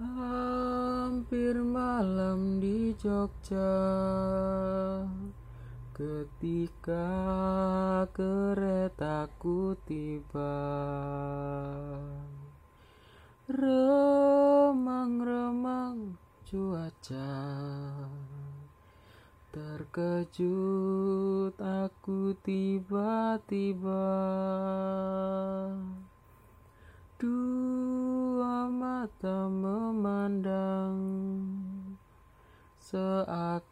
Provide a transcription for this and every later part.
Hampir malam di Jogja. Ketika keretaku tiba Remang-remang cuaca Terkejut aku tiba-tiba. Dua mata Seakan-akan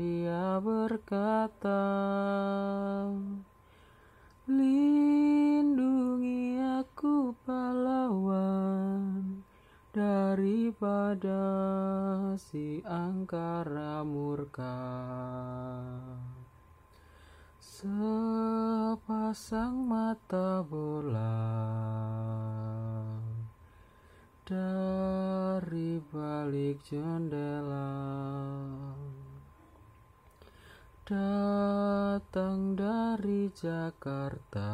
dia berkata Lindungi aku pahlawan daripada si angkara murka. Sepasang mata bola dari balik jendela datang dari Jakarta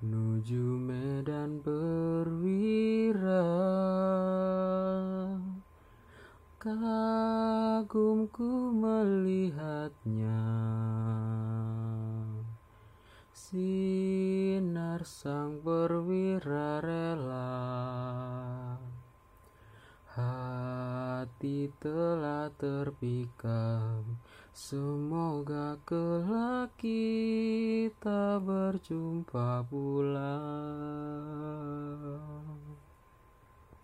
menuju Medan Perwira kagumku melihatnya. Sinar sang perwira rela hati telah terpikat Semoga kelak kita berjumpa pula.